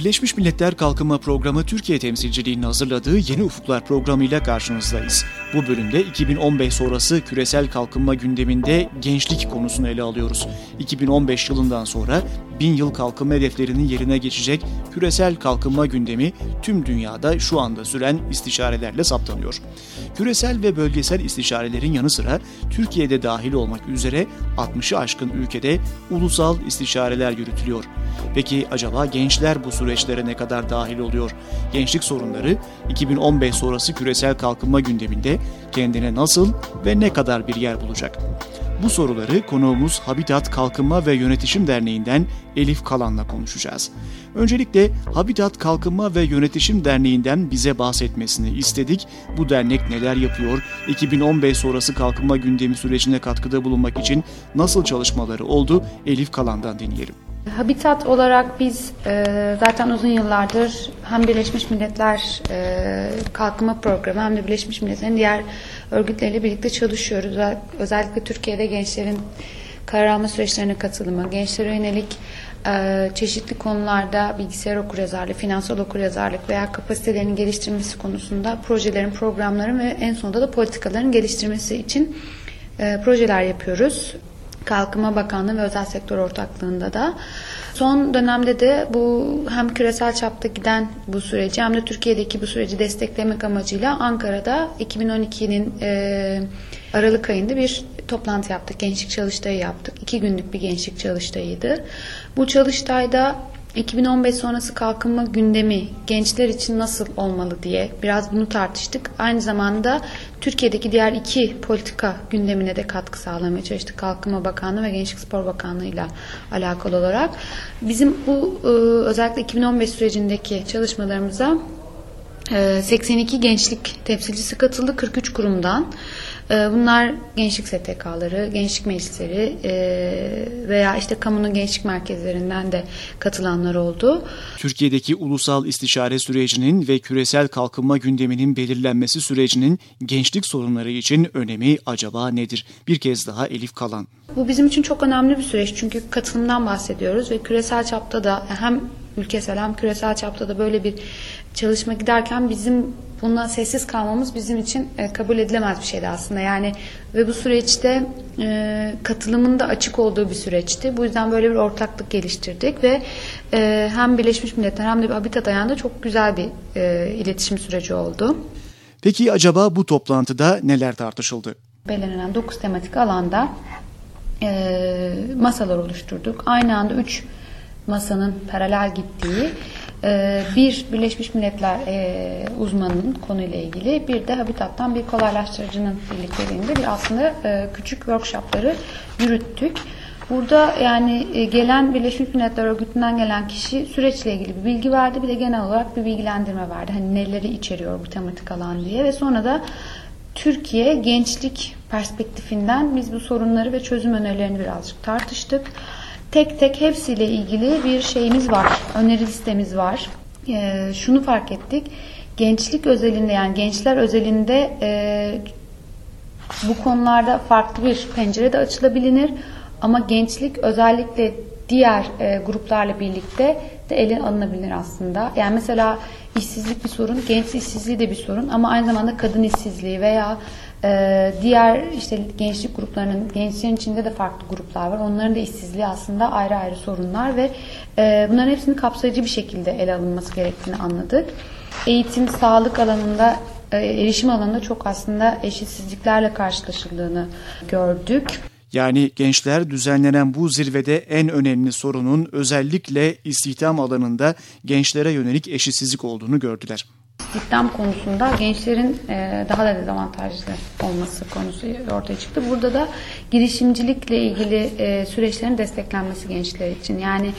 Birleşmiş Milletler Kalkınma Programı Türkiye temsilciliğinin hazırladığı Yeni Ufuklar programıyla karşınızdayız. Bu bölümde 2015 sonrası küresel kalkınma gündeminde gençlik konusunu ele alıyoruz. 2015 yılından sonra bin yıl kalkınma hedeflerinin yerine geçecek küresel kalkınma gündemi tüm dünyada şu anda süren istişarelerle saptanıyor. Küresel ve bölgesel istişarelerin yanı sıra Türkiye'de dahil olmak üzere 60'ı aşkın ülkede ulusal istişareler yürütülüyor. Peki acaba gençler bu süreçlere ne kadar dahil oluyor? Gençlik sorunları 2015 sonrası küresel kalkınma gündeminde kendine nasıl ve ne kadar bir yer bulacak? Bu soruları konuğumuz Habitat Kalkınma ve Yönetişim Derneği'nden Elif Kalan'la konuşacağız. Öncelikle Habitat Kalkınma ve Yönetişim Derneği'nden bize bahsetmesini istedik. Bu dernek neler yapıyor? 2015 sonrası kalkınma gündemi sürecine katkıda bulunmak için nasıl çalışmaları oldu? Elif Kalan'dan dinleyelim. Habitat olarak biz e, zaten uzun yıllardır hem Birleşmiş Milletler e, Kalkınma Programı hem de Birleşmiş Milletler'in diğer örgütleriyle birlikte çalışıyoruz. Özellikle Türkiye'de gençlerin karar alma süreçlerine katılımı, gençlere yönelik e, çeşitli konularda bilgisayar okuryazarlığı, finansal okuryazarlık veya kapasitelerinin geliştirmesi konusunda projelerin, programların ve en sonunda da politikaların geliştirmesi için e, projeler yapıyoruz. Kalkınma Bakanlığı ve özel sektör ortaklığında da. Son dönemde de bu hem küresel çapta giden bu süreci hem de Türkiye'deki bu süreci desteklemek amacıyla Ankara'da 2012'nin e, Aralık ayında bir toplantı yaptık. Gençlik çalıştayı yaptık. İki günlük bir gençlik çalıştayıydı. Bu çalıştayda 2015 sonrası kalkınma gündemi gençler için nasıl olmalı diye biraz bunu tartıştık. Aynı zamanda Türkiye'deki diğer iki politika gündemine de katkı sağlamaya çalıştık. Kalkınma Bakanlığı ve Gençlik Spor Bakanlığı ile alakalı olarak. Bizim bu e, özellikle 2015 sürecindeki çalışmalarımıza 82 e, gençlik temsilcisi katıldı 43 kurumdan. Ee, bunlar gençlik STK'ları, gençlik meclisleri e, veya işte kamunun gençlik merkezlerinden de katılanlar oldu. Türkiye'deki ulusal istişare sürecinin ve küresel kalkınma gündeminin belirlenmesi sürecinin gençlik sorunları için önemi acaba nedir? Bir kez daha Elif Kalan. Bu bizim için çok önemli bir süreç çünkü katılımdan bahsediyoruz ve küresel çapta da hem ülkesel hem küresel çapta da böyle bir çalışma giderken bizim buna sessiz kalmamız bizim için e, kabul edilemez bir şeydi aslında. Yani ve bu süreçte e, katılımın da açık olduğu bir süreçti. Bu yüzden böyle bir ortaklık geliştirdik ve e, hem Birleşmiş Milletler hem de Habitat ayağında çok güzel bir e, iletişim süreci oldu. Peki acaba bu toplantıda neler tartışıldı? Belirlenen 9 tematik alanda e, masalar oluşturduk. Aynı anda 3 masanın paralel gittiği bir Birleşmiş Milletler e, uzmanının konuyla ilgili bir de Habitat'tan bir kolaylaştırıcının birlikteliğinde bir aslında e, küçük workshopları yürüttük. Burada yani e, gelen Birleşmiş Milletler Örgütü'nden gelen kişi süreçle ilgili bir bilgi verdi. Bir de genel olarak bir bilgilendirme verdi. Hani neleri içeriyor bu tematik alan diye ve sonra da Türkiye gençlik perspektifinden biz bu sorunları ve çözüm önerilerini birazcık tartıştık tek tek hepsiyle ilgili bir şeyimiz var. Öneri listemiz var. E, şunu fark ettik. Gençlik özelinde yani gençler özelinde e, bu konularda farklı bir pencere de açılabilir. Ama gençlik özellikle diğer e, gruplarla birlikte de ele alınabilir aslında. Yani mesela işsizlik bir sorun, genç işsizliği de bir sorun ama aynı zamanda kadın işsizliği veya ee, diğer işte gençlik gruplarının, gençlerin içinde de farklı gruplar var. Onların da işsizliği aslında ayrı ayrı sorunlar ve e, bunların hepsini kapsayıcı bir şekilde ele alınması gerektiğini anladık. Eğitim, sağlık alanında, e, erişim alanında çok aslında eşitsizliklerle karşılaşıldığını gördük. Yani gençler düzenlenen bu zirvede en önemli sorunun özellikle istihdam alanında gençlere yönelik eşitsizlik olduğunu gördüler istihdam konusunda gençlerin e, daha da dezavantajlı olması konusu ortaya çıktı. Burada da girişimcilikle ilgili e, süreçlerin desteklenmesi gençler için. Yani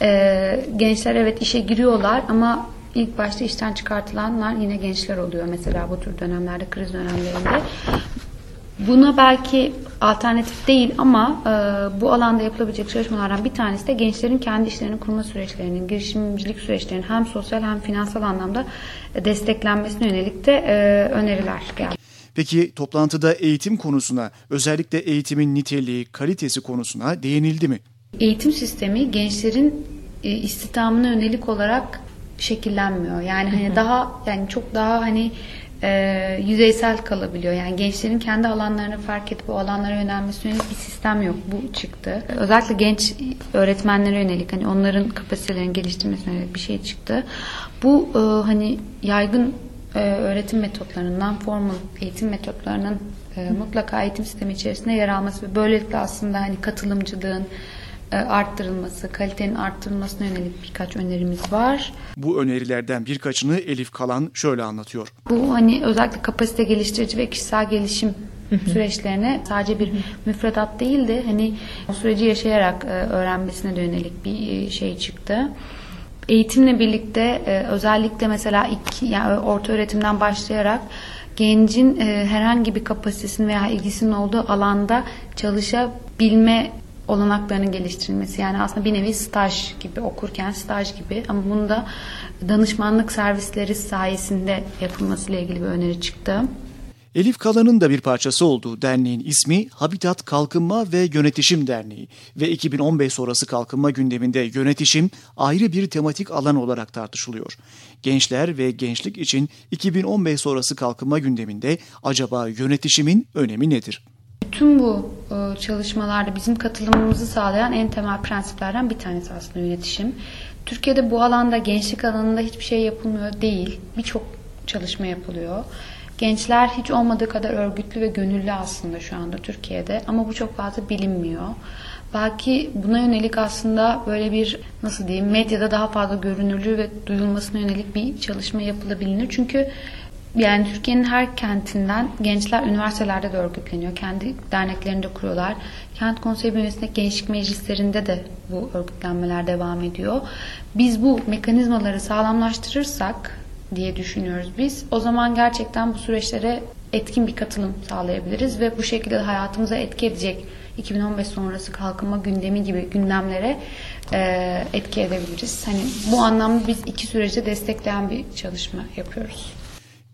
e, gençler evet işe giriyorlar ama ilk başta işten çıkartılanlar yine gençler oluyor mesela bu tür dönemlerde, kriz dönemlerinde. Buna belki alternatif değil ama e, bu alanda yapılabilecek çalışmalardan bir tanesi de gençlerin kendi işlerini kurma süreçlerinin, girişimcilik süreçlerinin hem sosyal hem finansal anlamda desteklenmesine yönelik de e, öneriler geldi. Peki toplantıda eğitim konusuna, özellikle eğitimin niteliği, kalitesi konusuna değinildi mi? Eğitim sistemi gençlerin e, istihdamına yönelik olarak şekillenmiyor. Yani hani daha yani çok daha hani e, yüzeysel kalabiliyor. Yani gençlerin kendi alanlarını fark edip o alanlara yönelmesi yönelik bir sistem yok. Bu çıktı. Özellikle genç öğretmenlere yönelik hani onların kapasitelerini geliştirmesine yönelik bir şey çıktı. Bu e, hani yaygın e, öğretim metotlarından, formal eğitim metotlarının e, mutlaka eğitim sistemi içerisinde yer alması ve böylelikle aslında hani katılımcılığın, arttırılması, kalitenin arttırılmasına yönelik birkaç önerimiz var. Bu önerilerden birkaçını Elif Kalan şöyle anlatıyor. Bu hani özellikle kapasite geliştirici ve kişisel gelişim süreçlerine sadece bir müfredat değil de hani o süreci yaşayarak e, öğrenmesine yönelik bir e, şey çıktı. Eğitimle birlikte özellikle mesela iki yani orta öğretimden başlayarak gencin herhangi bir kapasitesinin veya ilgisinin olduğu alanda çalışabilme olanaklarının geliştirilmesi. Yani aslında bir nevi staj gibi okurken staj gibi ama bunu da danışmanlık servisleri sayesinde yapılmasıyla ilgili bir öneri çıktı. Elif Kalan'ın da bir parçası olduğu derneğin ismi Habitat Kalkınma ve Yönetişim Derneği ve 2015 sonrası kalkınma gündeminde yönetişim ayrı bir tematik alan olarak tartışılıyor. Gençler ve gençlik için 2015 sonrası kalkınma gündeminde acaba yönetişimin önemi nedir? Tüm bu e, çalışmalarda bizim katılımımızı sağlayan en temel prensiplerden bir tanesi aslında yönetişim. Türkiye'de bu alanda gençlik alanında hiçbir şey yapılmıyor değil. Birçok çalışma yapılıyor. Gençler hiç olmadığı kadar örgütlü ve gönüllü aslında şu anda Türkiye'de ama bu çok fazla bilinmiyor. Belki buna yönelik aslında böyle bir nasıl diyeyim medyada daha fazla görünürlüğü ve duyulmasına yönelik bir çalışma yapılabilir. Çünkü yani Türkiye'nin her kentinden gençler üniversitelerde de örgütleniyor. Kendi derneklerinde kuruyorlar. Kent konseyi bünyesinde gençlik meclislerinde de bu örgütlenmeler devam ediyor. Biz bu mekanizmaları sağlamlaştırırsak diye düşünüyoruz biz. O zaman gerçekten bu süreçlere etkin bir katılım sağlayabiliriz ve bu şekilde hayatımıza etki edecek 2015 sonrası kalkınma gündemi gibi gündemlere e, etki edebiliriz. Hani bu anlamda biz iki süreci destekleyen bir çalışma yapıyoruz.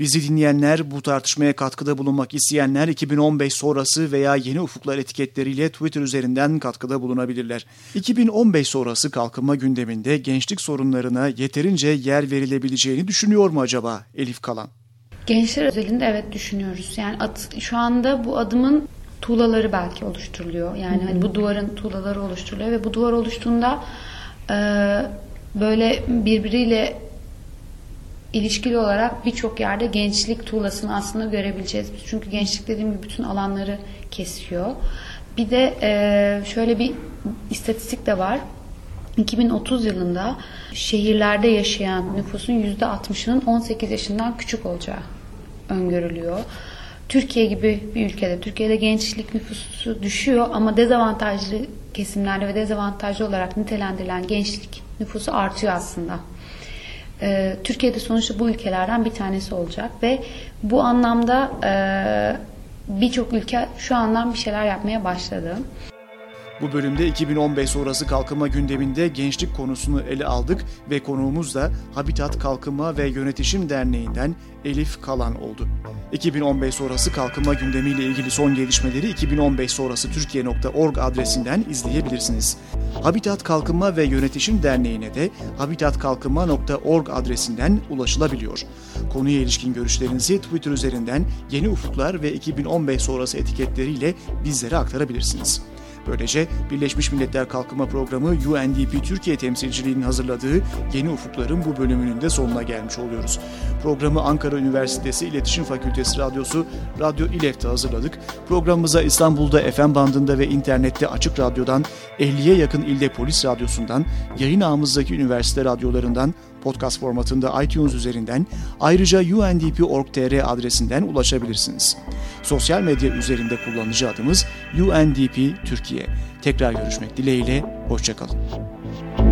Bizi dinleyenler, bu tartışmaya katkıda bulunmak isteyenler 2015 sonrası veya yeni ufuklar etiketleriyle Twitter üzerinden katkıda bulunabilirler. 2015 sonrası kalkınma gündeminde gençlik sorunlarına yeterince yer verilebileceğini düşünüyor mu acaba Elif Kalan? Gençler özelinde evet düşünüyoruz. Yani at, şu anda bu adımın tuğlaları belki oluşturuluyor. Yani hani bu duvarın tuğlaları oluşturuluyor ve bu duvar oluştuğunda e, böyle birbiriyle ilişkili olarak birçok yerde gençlik tuğlasını aslında görebileceğiz. Çünkü gençlik dediğim gibi bütün alanları kesiyor. Bir de e, şöyle bir istatistik de var. 2030 yılında şehirlerde yaşayan nüfusun %60'ının 18 yaşından küçük olacağı öngörülüyor. Türkiye gibi bir ülkede, Türkiye'de gençlik nüfusu düşüyor ama dezavantajlı kesimlerde ve dezavantajlı olarak nitelendirilen gençlik nüfusu artıyor aslında e, Türkiye'de sonuçta bu ülkelerden bir tanesi olacak ve bu anlamda e, birçok ülke şu andan bir şeyler yapmaya başladı. Bu bölümde 2015 sonrası kalkınma gündeminde gençlik konusunu ele aldık ve konuğumuz da Habitat Kalkınma ve Yönetişim Derneği'nden Elif Kalan oldu. 2015 sonrası kalkınma gündemiyle ilgili son gelişmeleri 2015 sonrası Türkiye.org adresinden izleyebilirsiniz. Habitat Kalkınma ve Yönetişim Derneği'ne de habitatkalkınma.org adresinden ulaşılabiliyor. Konuya ilişkin görüşlerinizi Twitter üzerinden Yeni Ufuklar ve 2015 sonrası etiketleriyle bizlere aktarabilirsiniz. Böylece Birleşmiş Milletler Kalkınma Programı UNDP Türkiye temsilciliğinin hazırladığı Yeni Ufukların bu bölümünün de sonuna gelmiş oluyoruz. Programı Ankara Üniversitesi İletişim Fakültesi Radyosu Radyo İLEF'te hazırladık. Programımıza İstanbul'da FM bandında ve internette Açık Radyo'dan, 50'ye yakın ilde Polis Radyosu'ndan, yayın ağımızdaki üniversite radyolarından, podcast formatında iTunes üzerinden ayrıca undp.org.tr adresinden ulaşabilirsiniz. Sosyal medya üzerinde kullanıcı adımız UNDP Türkiye. Tekrar görüşmek dileğiyle, hoşçakalın.